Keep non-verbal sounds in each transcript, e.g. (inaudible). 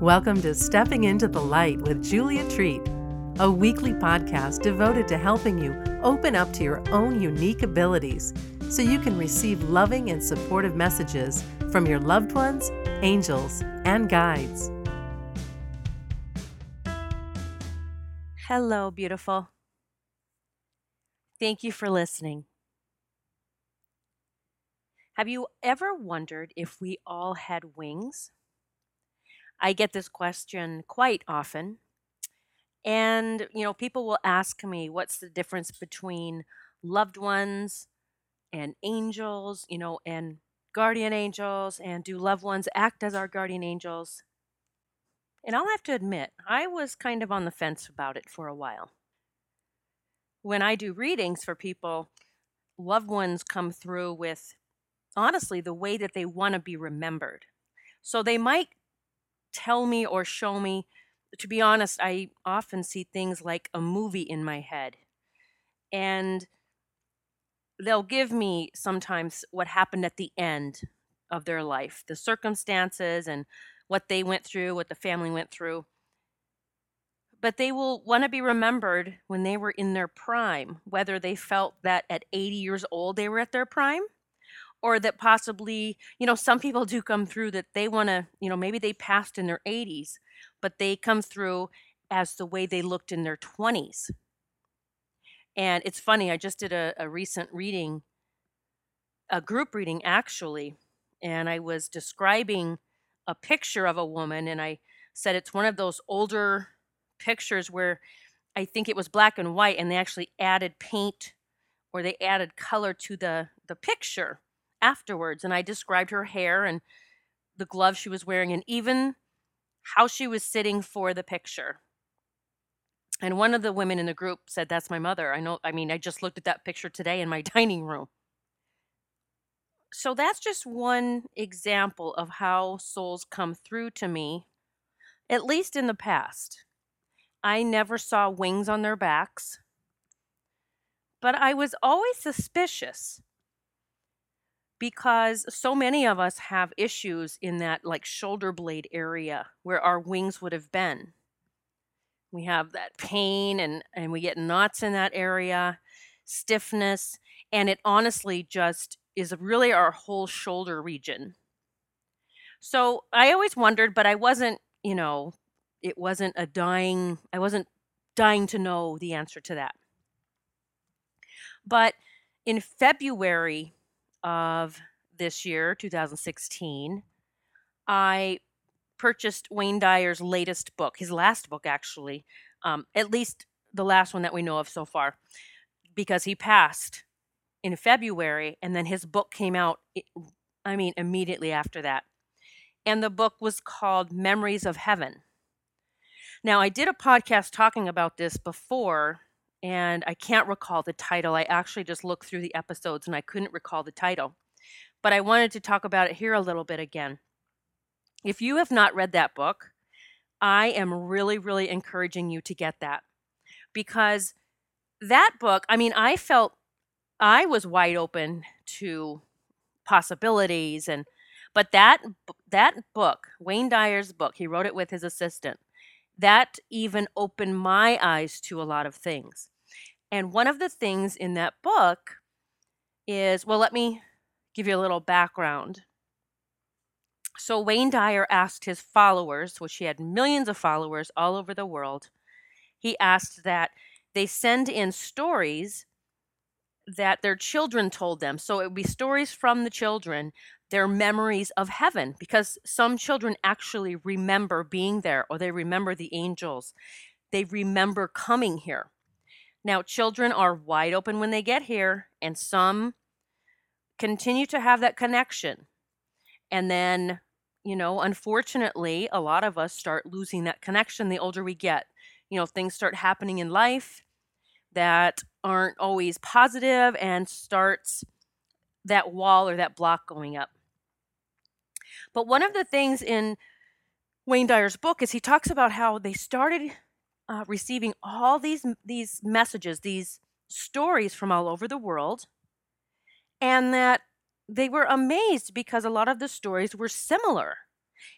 Welcome to Stepping into the Light with Julia Treat, a weekly podcast devoted to helping you open up to your own unique abilities so you can receive loving and supportive messages from your loved ones, angels, and guides. Hello, beautiful. Thank you for listening. Have you ever wondered if we all had wings? I get this question quite often. And, you know, people will ask me what's the difference between loved ones and angels, you know, and guardian angels, and do loved ones act as our guardian angels? And I'll have to admit, I was kind of on the fence about it for a while. When I do readings for people, loved ones come through with honestly the way that they want to be remembered. So they might tell me or show me. To be honest, I often see things like a movie in my head. And they'll give me sometimes what happened at the end of their life, the circumstances and what they went through, what the family went through. But they will want to be remembered when they were in their prime, whether they felt that at 80 years old they were at their prime or that possibly you know some people do come through that they want to you know maybe they passed in their 80s but they come through as the way they looked in their 20s and it's funny i just did a, a recent reading a group reading actually and i was describing a picture of a woman and i said it's one of those older pictures where i think it was black and white and they actually added paint or they added color to the the picture afterwards and I described her hair and the gloves she was wearing and even how she was sitting for the picture. And one of the women in the group said, That's my mother. I know, I mean, I just looked at that picture today in my (laughs) dining room. So that's just one example of how souls come through to me, at least in the past. I never saw wings on their backs, but I was always suspicious because so many of us have issues in that like shoulder blade area where our wings would have been. We have that pain and and we get knots in that area, stiffness, and it honestly just is really our whole shoulder region. So I always wondered, but I wasn't, you know, it wasn't a dying, I wasn't dying to know the answer to that. But in February of this year, 2016, I purchased Wayne Dyer's latest book, his last book, actually, um, at least the last one that we know of so far, because he passed in February and then his book came out, I mean, immediately after that. And the book was called Memories of Heaven. Now, I did a podcast talking about this before and I can't recall the title. I actually just looked through the episodes and I couldn't recall the title. But I wanted to talk about it here a little bit again. If you have not read that book, I am really, really encouraging you to get that because that book, I mean, I felt I was wide open to possibilities and but that that book, Wayne Dyer's book, he wrote it with his assistant that even opened my eyes to a lot of things. And one of the things in that book is well, let me give you a little background. So, Wayne Dyer asked his followers, which he had millions of followers all over the world, he asked that they send in stories that their children told them. So, it would be stories from the children their memories of heaven because some children actually remember being there or they remember the angels. They remember coming here. Now, children are wide open when they get here, and some continue to have that connection. And then, you know, unfortunately, a lot of us start losing that connection the older we get. You know, things start happening in life that aren't always positive and starts that wall or that block going up. But one of the things in Wayne Dyer's book is he talks about how they started uh, receiving all these these messages, these stories from all over the world, and that they were amazed because a lot of the stories were similar.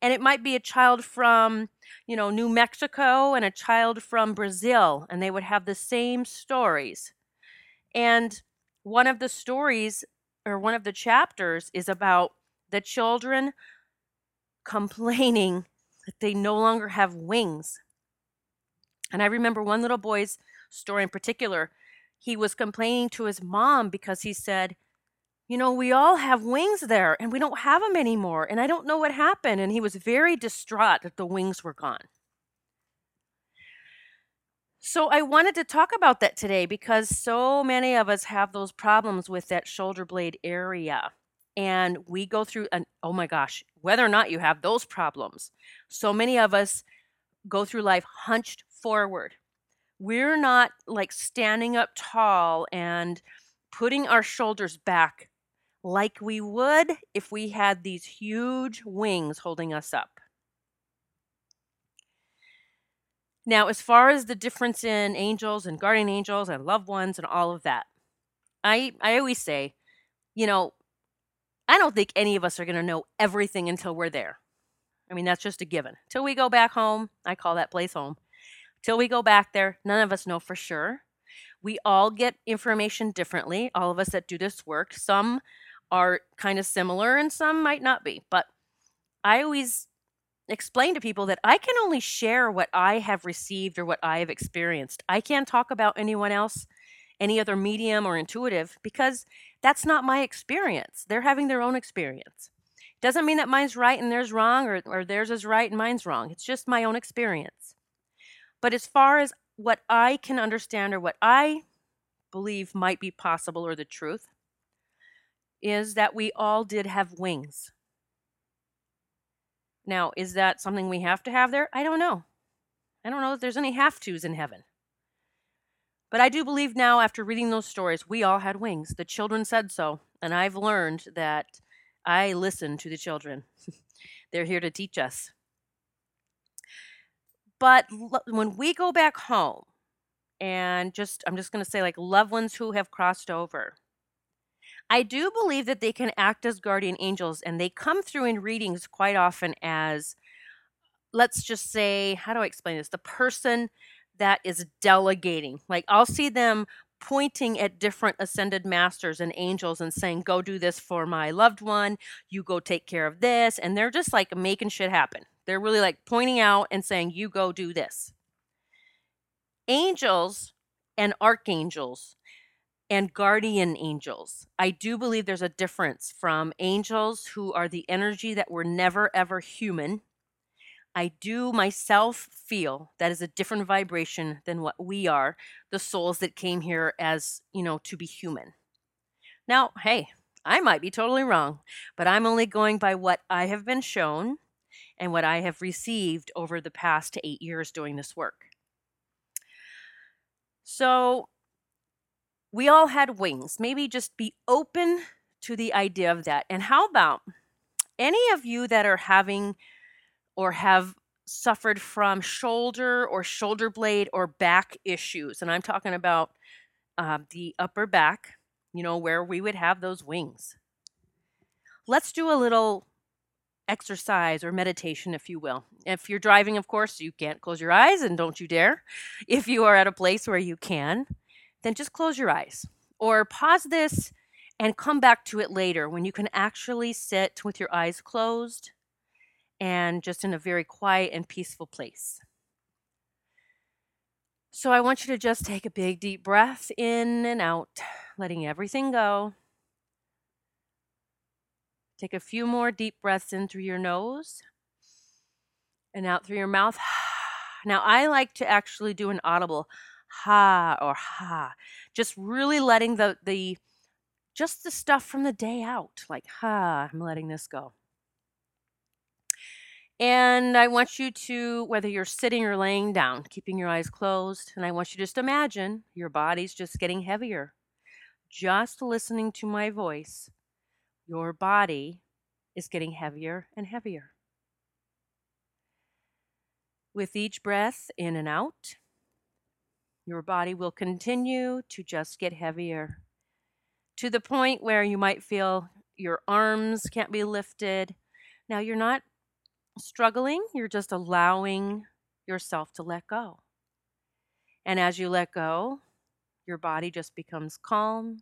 And it might be a child from, you know, New Mexico and a child from Brazil, and they would have the same stories. And one of the stories or one of the chapters is about the children complaining that they no longer have wings. And I remember one little boy's story in particular. He was complaining to his mom because he said, You know, we all have wings there and we don't have them anymore. And I don't know what happened. And he was very distraught that the wings were gone. So I wanted to talk about that today because so many of us have those problems with that shoulder blade area. And we go through an oh my gosh, whether or not you have those problems, so many of us go through life hunched forward. We're not like standing up tall and putting our shoulders back like we would if we had these huge wings holding us up. Now, as far as the difference in angels and guardian angels and loved ones and all of that, I I always say, you know, I don't think any of us are going to know everything until we're there. I mean, that's just a given. Till we go back home, I call that place home. Till we go back there, none of us know for sure. We all get information differently, all of us that do this work. Some are kind of similar and some might not be. But I always explain to people that I can only share what I have received or what I have experienced. I can't talk about anyone else, any other medium or intuitive, because that's not my experience. They're having their own experience. Doesn't mean that mine's right and theirs wrong or, or theirs is right and mine's wrong. It's just my own experience. But as far as what I can understand or what I believe might be possible or the truth, is that we all did have wings. Now, is that something we have to have there? I don't know. I don't know if there's any have tos in heaven. But I do believe now, after reading those stories, we all had wings. The children said so. And I've learned that I listen to the children. (laughs) They're here to teach us. But when we go back home, and just, I'm just going to say, like loved ones who have crossed over, I do believe that they can act as guardian angels, and they come through in readings quite often as, let's just say, how do I explain this? The person that is delegating. Like I'll see them pointing at different ascended masters and angels and saying, Go do this for my loved one. You go take care of this. And they're just like making shit happen. They're really like pointing out and saying, You go do this. Angels and archangels and guardian angels. I do believe there's a difference from angels who are the energy that were never ever human I do myself feel that is a different vibration than what we are, the souls that came here as, you know, to be human. Now, hey, I might be totally wrong, but I'm only going by what I have been shown and what I have received over the past eight years doing this work. So, we all had wings. Maybe just be open to the idea of that. And how about any of you that are having or have suffered from shoulder or shoulder blade or back issues. And I'm talking about uh, the upper back, you know, where we would have those wings. Let's do a little exercise or meditation, if you will. If you're driving, of course, you can't close your eyes and don't you dare. (laughs) If you are at a place where you can, then just close your eyes or pause this and come back to it later when you can actually sit with your eyes closed and just in a very quiet and peaceful place. So I want you to just take a big deep breath in and out, letting everything go. Take a few more deep breaths in through your nose and out through your mouth. (sighs) Now, I like to actually do an audible ha or ha, just really letting the the just the stuff from the day out, like ha, I'm letting this go. And I want you to, whether you're sitting or laying down, keeping your eyes closed, and I want you to just imagine your body's just getting heavier. Just listening to my voice, your body is getting heavier and heavier. With each breath in and out, your body will continue to just get heavier to the point where you might feel your arms can't be lifted. Now, you're not struggling, you're just allowing yourself to let go. And as you let go, your body just becomes calm,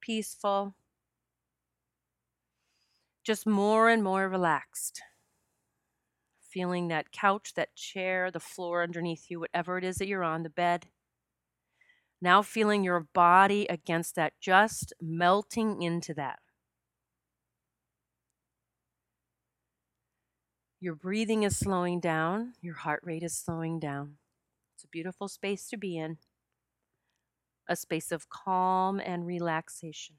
peaceful, just more and more relaxed. Feeling that couch, that chair, the floor underneath you, whatever it is that you're on, the bed. Now feeling your body against that, just melting into that. Your breathing is slowing down, your heart rate is slowing down. It's a beautiful space to be in, a space of calm and relaxation.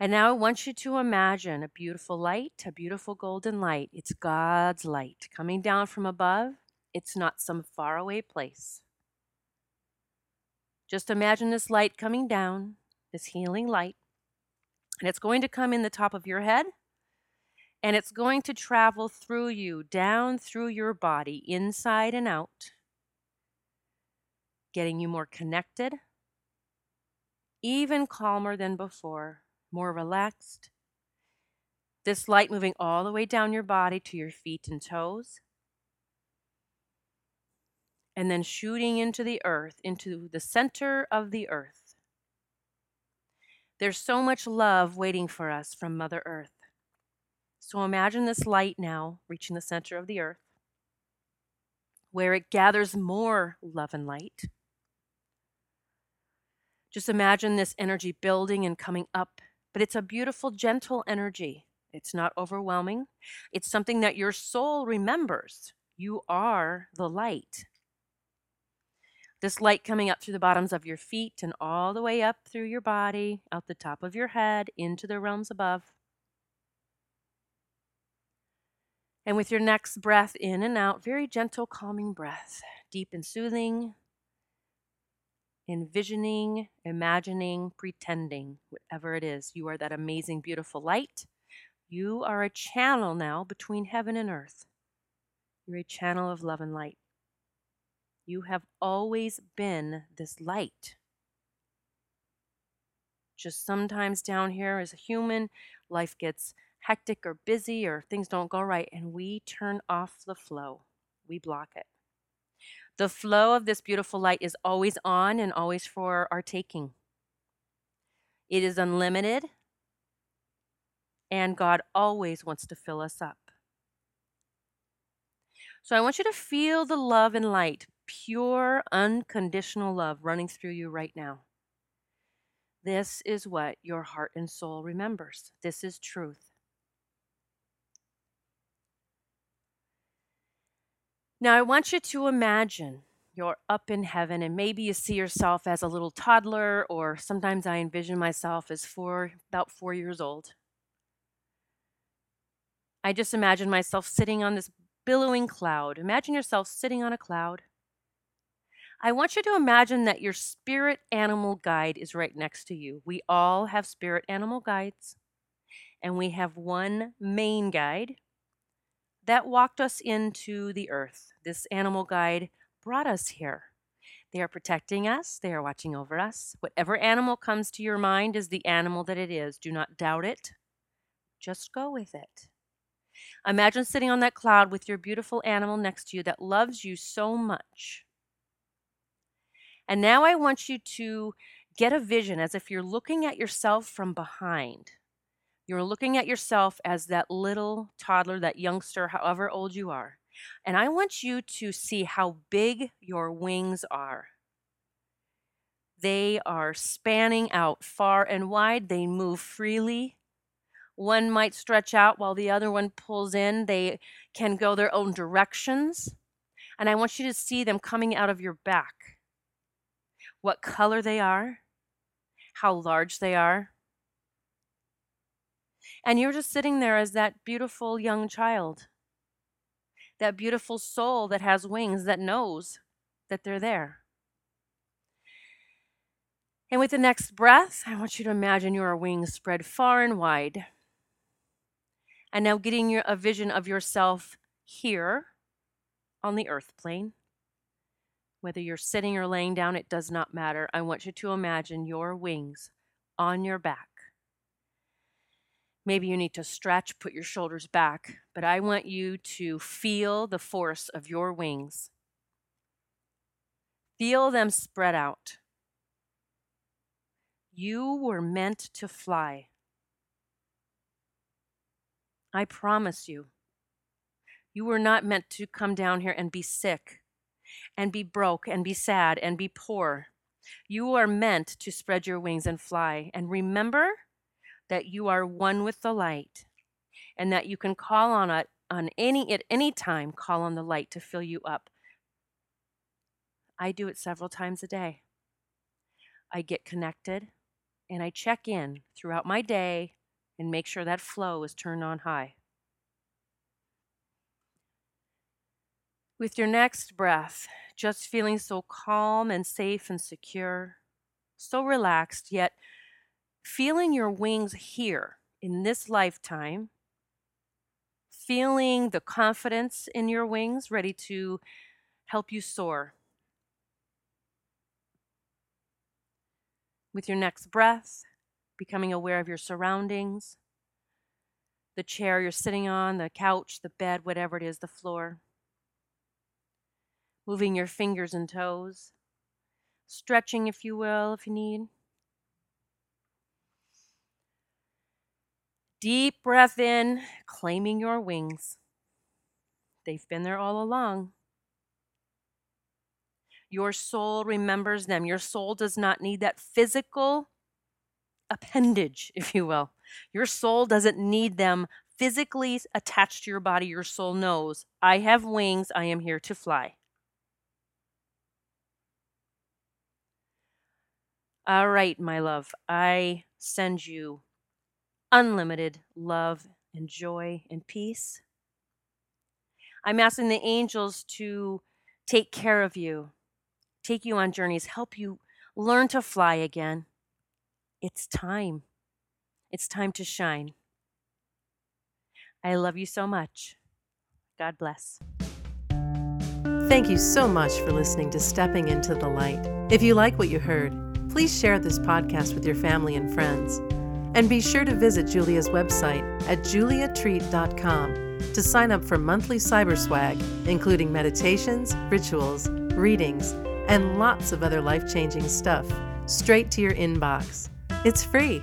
And now I want you to imagine a beautiful light, a beautiful golden light. It's God's light coming down from above. It's not some faraway place. Just imagine this light coming down, this healing light, and it's going to come in the top of your head, and it's going to travel through you, down through your body, inside and out, getting you more connected, even calmer than before more relaxed. This light moving all the way down your body to your feet and toes. And then shooting into the earth, into the center of the earth. There's so much love waiting for us from Mother Earth. So imagine this light now reaching the center of the earth, where it gathers more love and light. Just imagine this energy building and coming up but it's a beautiful, gentle energy. It's not overwhelming. It's something that your soul remembers. You are the light. This light coming up through the bottoms of your feet and all the way up through your body, out the top of your head, into the realms above. And with your next breath in and out, very gentle, calming breath, deep and soothing, envisioning, imagining, pretending, whatever it is. You are that amazing, beautiful light. You are a channel now between heaven and earth. You're a channel of love and light. You have always been this light. Just sometimes down here as a human, life gets hectic or busy or things don't go right, and we turn off the flow. We block it. The flow of this beautiful light is always on and always for our taking. It is unlimited, and God always wants to fill us up. So I want you to feel the love and light, pure, unconditional love running through you right now. This is what your heart and soul remembers. This is truth. Now, I want you to imagine you're up in heaven, and maybe you see yourself as a little toddler, or sometimes I envision myself as four, about four years old. I just imagine myself sitting on this billowing cloud. Imagine yourself sitting on a cloud. I want you to imagine that your spirit animal guide is right next to you. We all have spirit animal guides, and we have one main guide that walked us into the earth. This animal guide brought us here. They are protecting us, they are watching over us. Whatever animal comes to your mind is the animal that it is. Do not doubt it, just go with it. Imagine sitting on that cloud with your beautiful animal next to you that loves you so much. And now I want you to get a vision as if you're looking at yourself from behind. You're looking at yourself as that little toddler, that youngster, however old you are. And I want you to see how big your wings are. They are spanning out far and wide, they move freely. One might stretch out while the other one pulls in. They can go their own directions. And I want you to see them coming out of your back. What color they are, how large they are. And you're just sitting there as that beautiful young child, that beautiful soul that has wings, that knows that they're there. And with the next breath, I want you to imagine your wings spread far and wide. And now getting your, a vision of yourself here on the earth plane. Whether you're sitting or laying down, it does not matter. I want you to imagine your wings on your back Maybe you need to stretch, put your shoulders back, but I want you to feel the force of your wings. Feel them spread out. You were meant to fly. I promise you. You were not meant to come down here and be sick, and be broke, and be sad, and be poor. You are meant to spread your wings and fly. And remember, that you are one with the light and that you can call on it on any at any time call on the light to fill you up i do it several times a day i get connected and i check in throughout my day and make sure that flow is turned on high with your next breath just feeling so calm and safe and secure so relaxed yet feeling your wings here in this lifetime, feeling the confidence in your wings ready to help you soar. With your next breath, becoming aware of your surroundings, the chair you're sitting on, the couch, the bed, whatever it is, the floor. Moving your fingers and toes, stretching, if you will, if you need. Deep breath in, claiming your wings. They've been there all along. Your soul remembers them. Your soul does not need that physical appendage, (laughs) if you will. Your soul doesn't need them physically attached to your body. Your soul knows, I have wings, I am here to fly. All right, my love, I send you unlimited love and joy and peace. I'm asking the angels to take care of you, take you on journeys, help you learn to fly again. It's time. It's time to shine. I love you so much. God bless. Thank you so much for listening to Stepping into the Light. If you like what you heard, please share this podcast with your family and friends. And be sure to visit Julia's website at juliatreat.com to sign up for monthly cyber swag, including meditations, rituals, readings, and lots of other life changing stuff straight to your inbox. It's free.